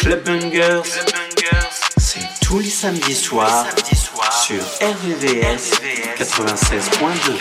Clubbangers, c'est tous les samedis soirs sur RVVS 96.2.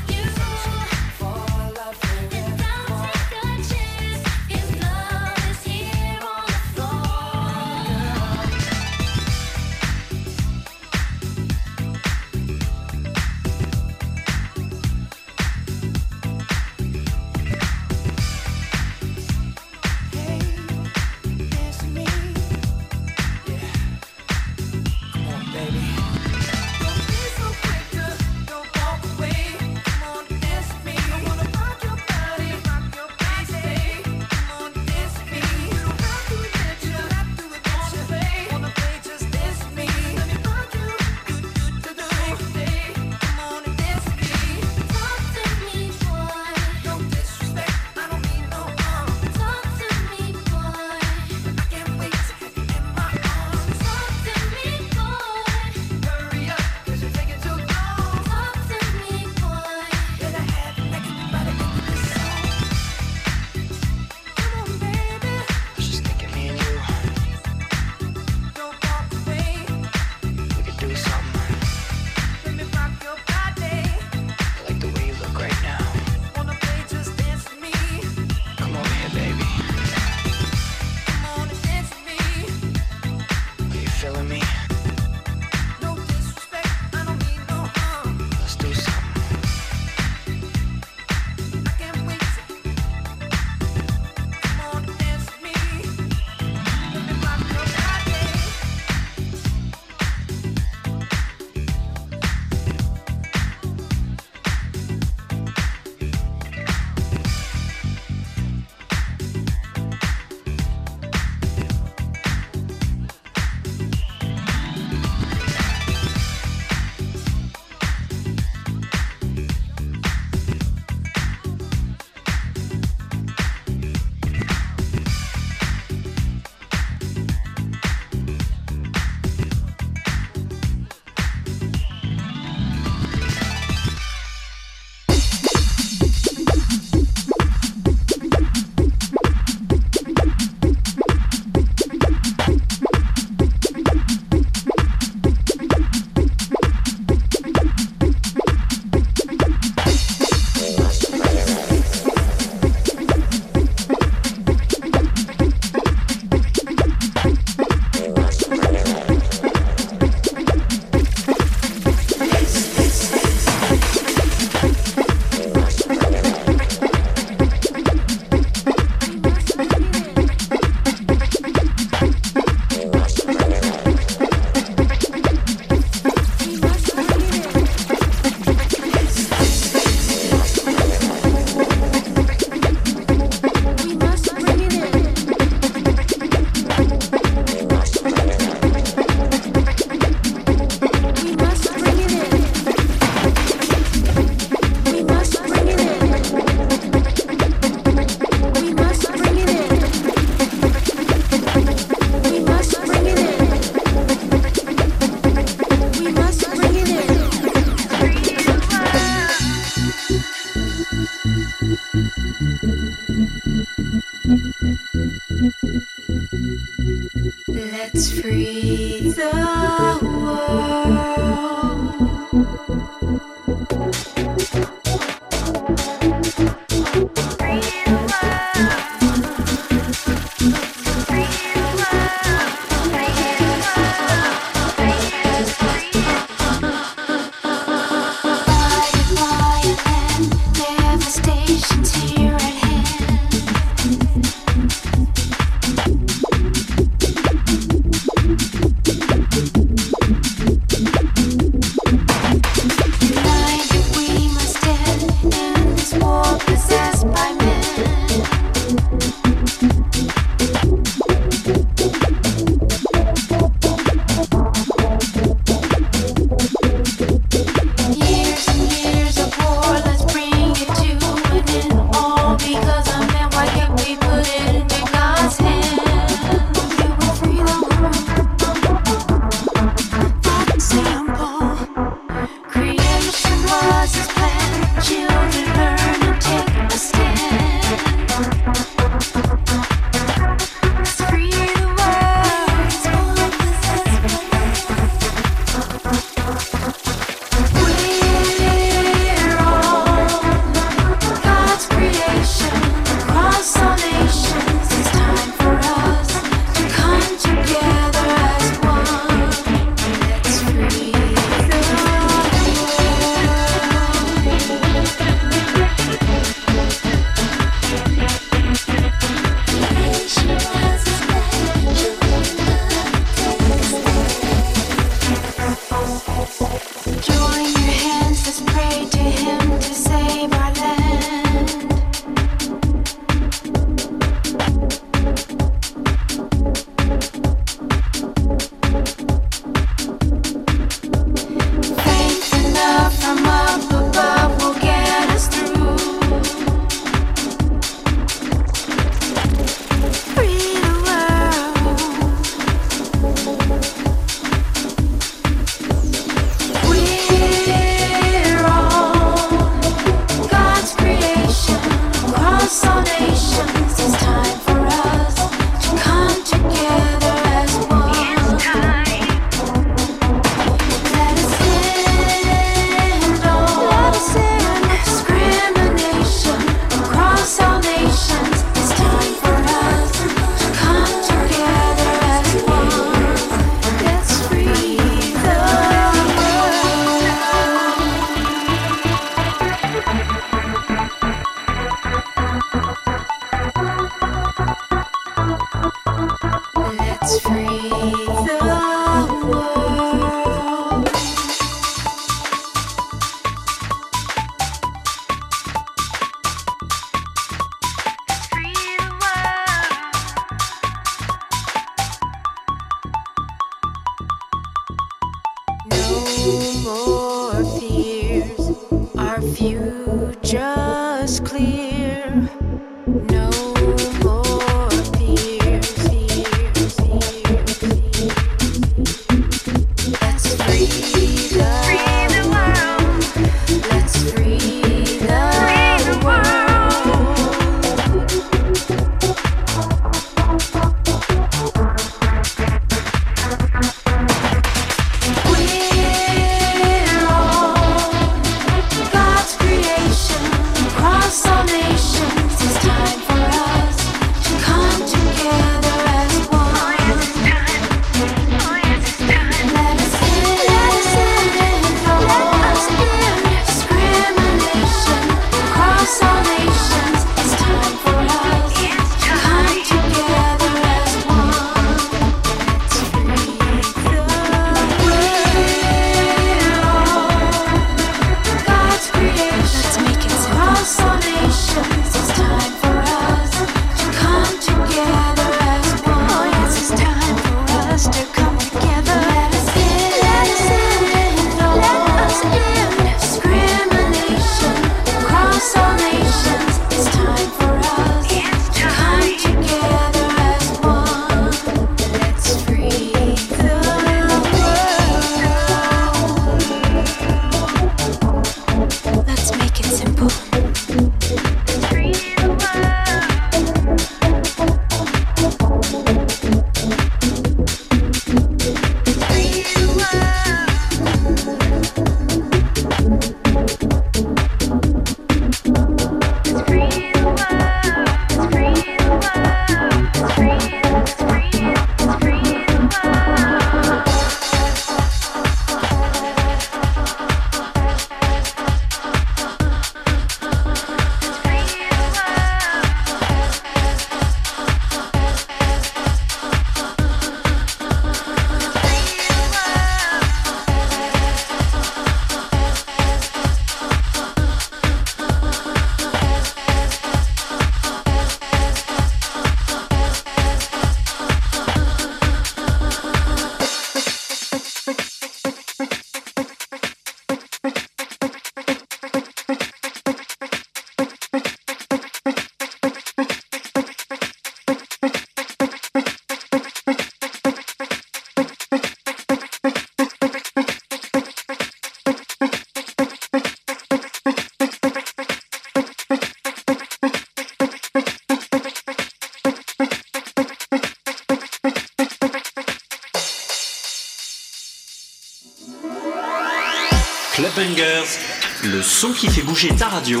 bouger ta radio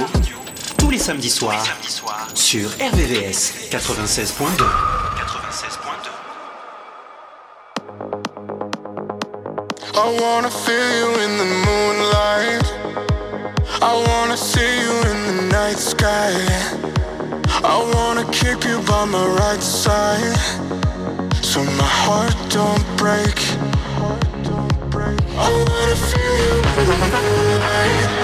tous les samedis soirs soir, sur RVVS 96.2. 96 I wanna feel you in the moonlight. I wanna see you in the night sky. I wanna keep you by my right side. So my heart don't break. I wanna feel you in the moonlight.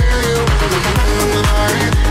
sorry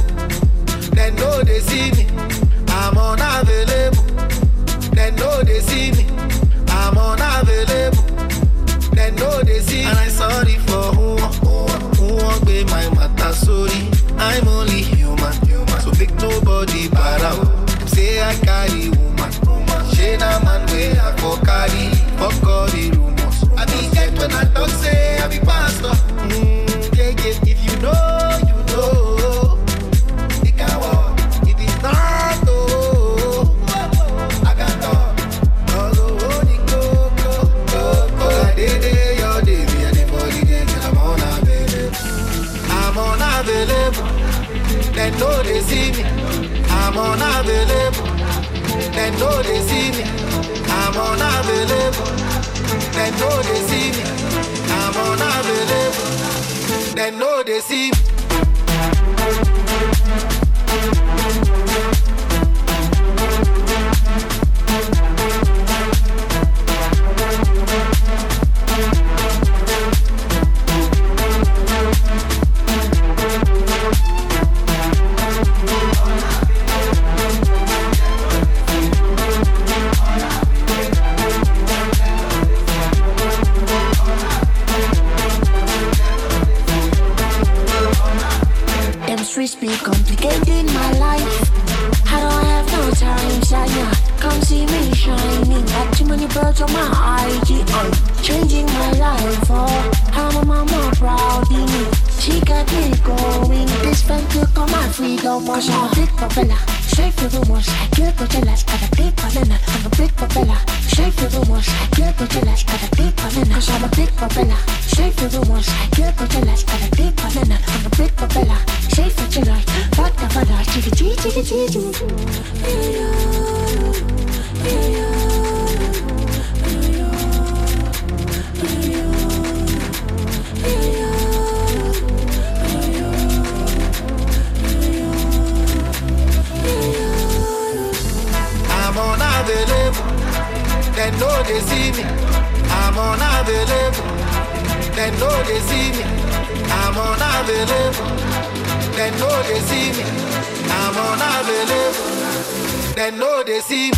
see me. I'm unavailable. unavailable. They know they see me. I'm unavailable. They know they see me. I'm unavailable. They know they see me. Sometimes be complicating my life. I don't have no time, Shania. Come see me shining. Got too many birds on my IG. I'm changing my life. Oh, how my mama proud in me. She got me going. This fan took all my freedom. Oh, Cause I'm big propeller. Shape the rumors, I get the jealous, got a big banana. I'm a big propeller. I get the jealous, got a big I'm a big propeller. I get a big banana. I'm a big propeller. The jealous, bada bada, chitty chitty chitty chitty. They know they see me. I'm on unavailable. They know they see me. I'm unavailable. They know they see me. I'm unavailable. They know they see me.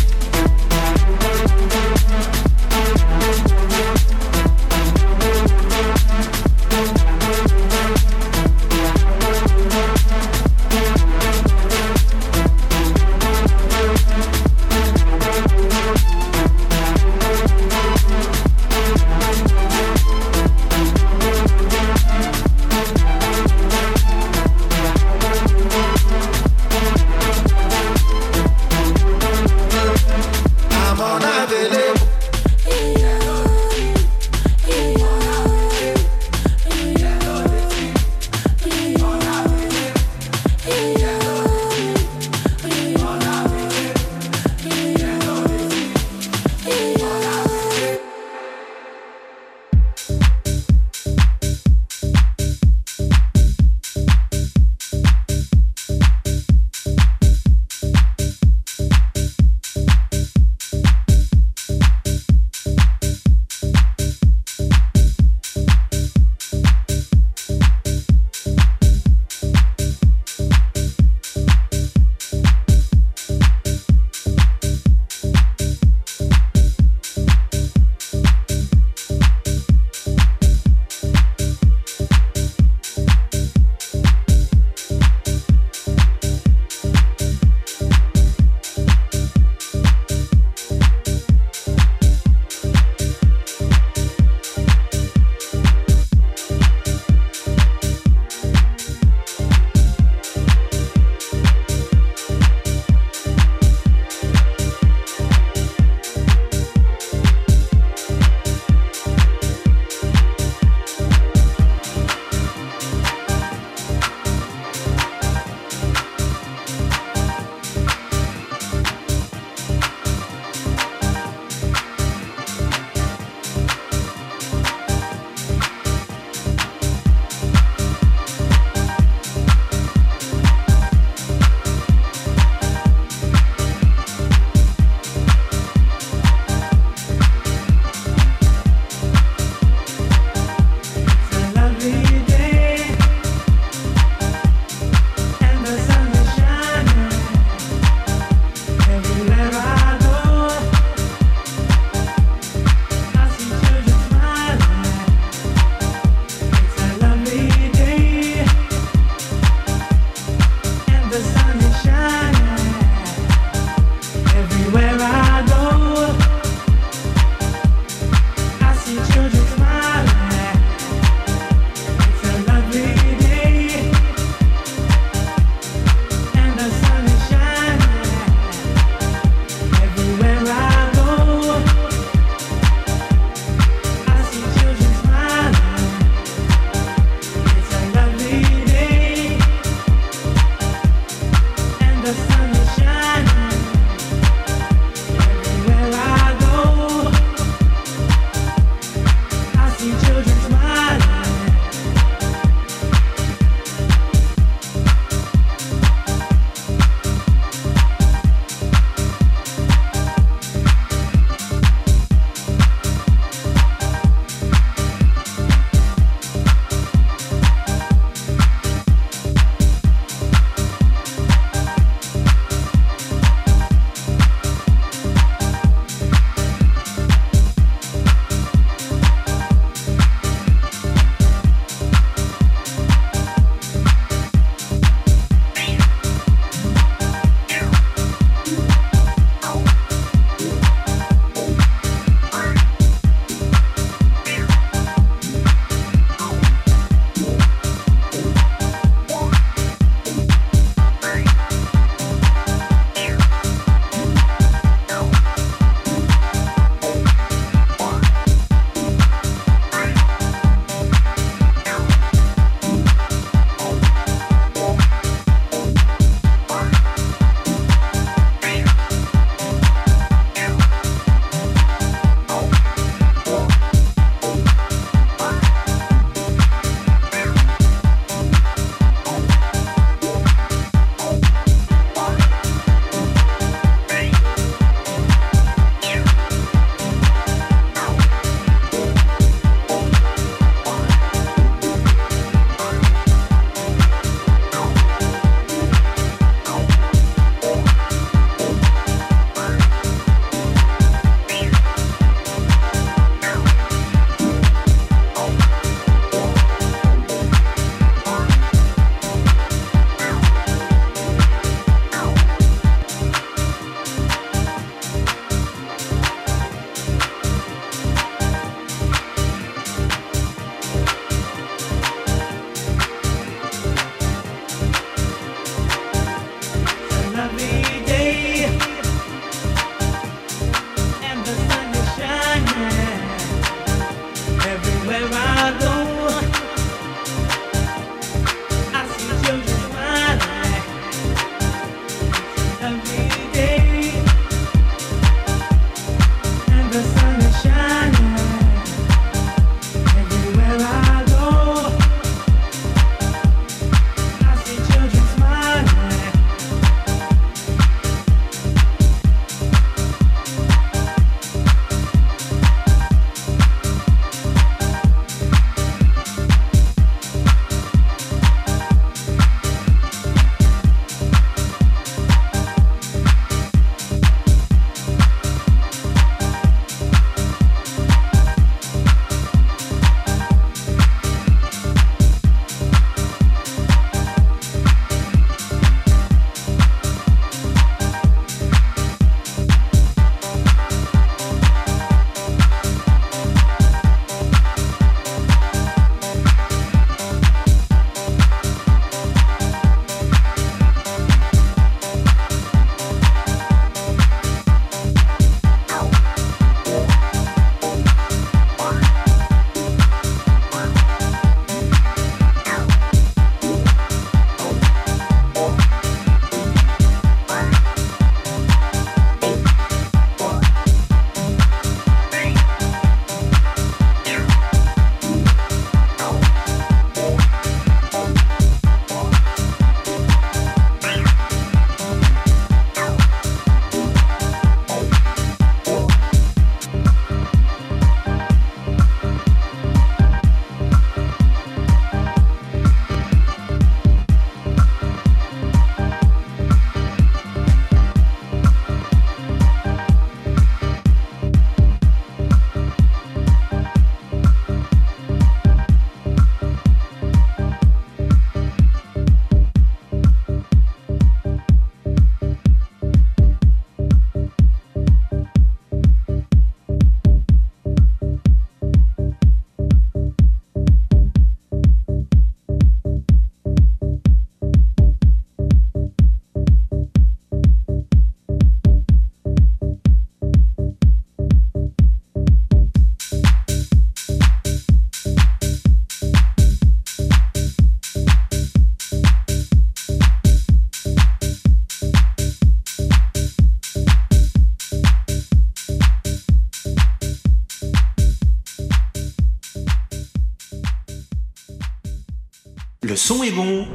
Le son est bon,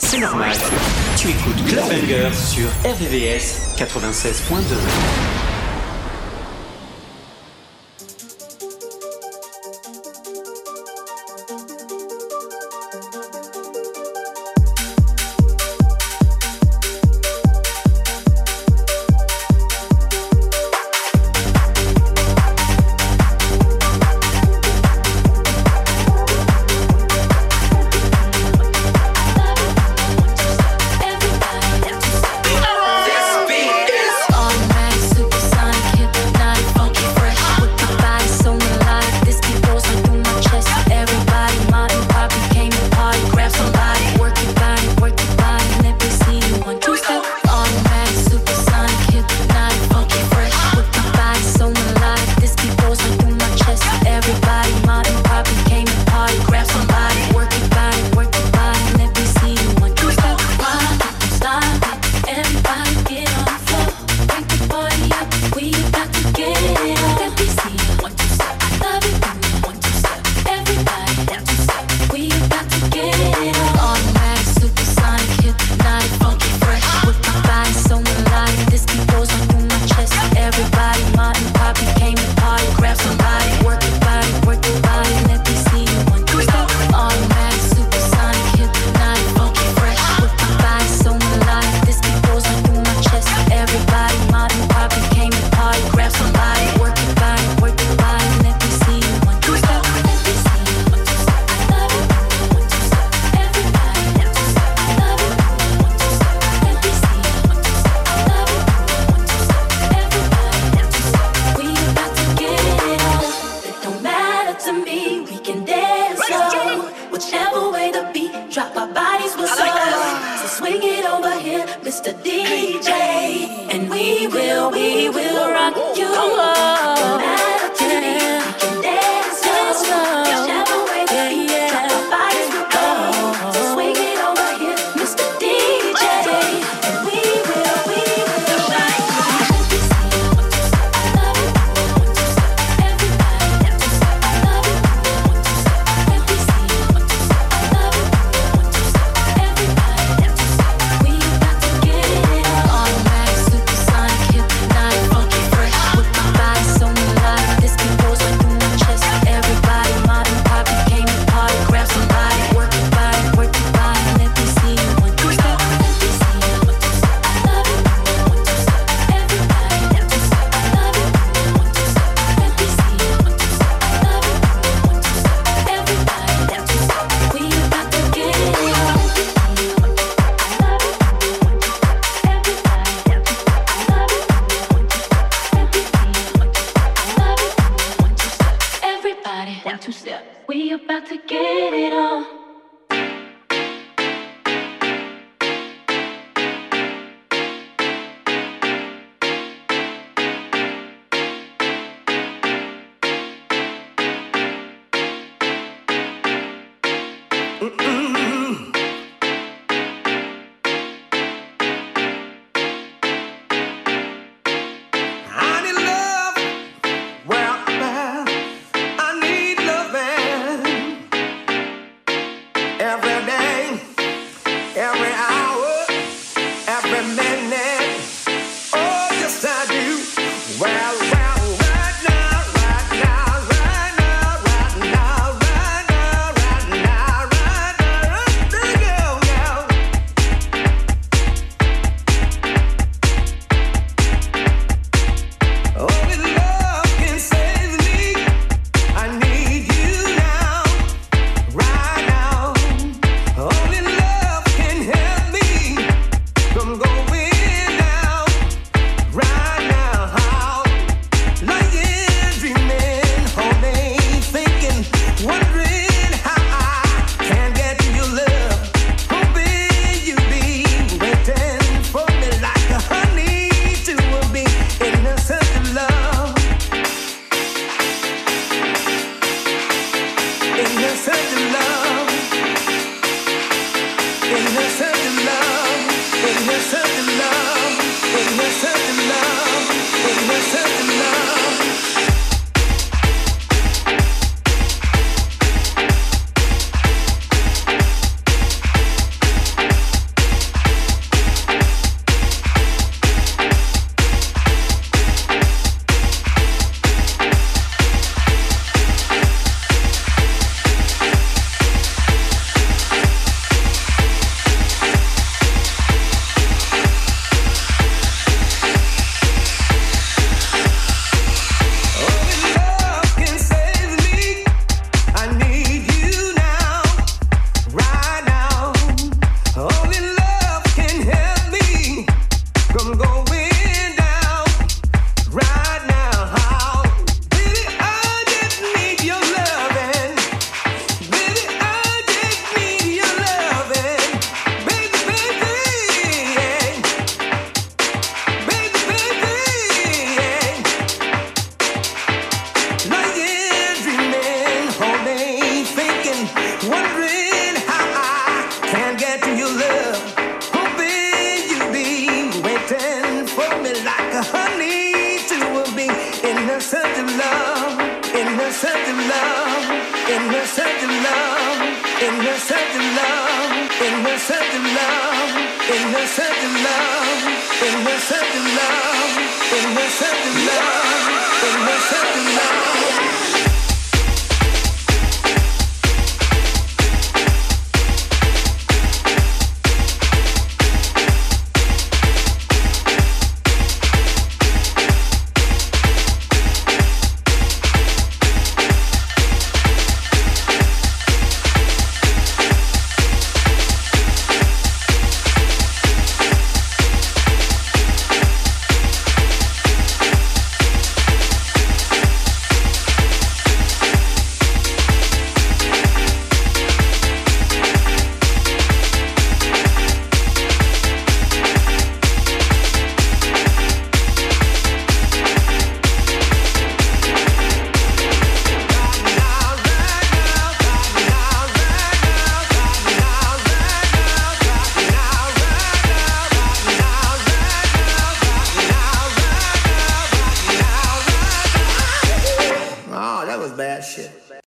c'est normal. Tu écoutes Clubbanger sur RVVS 96.2.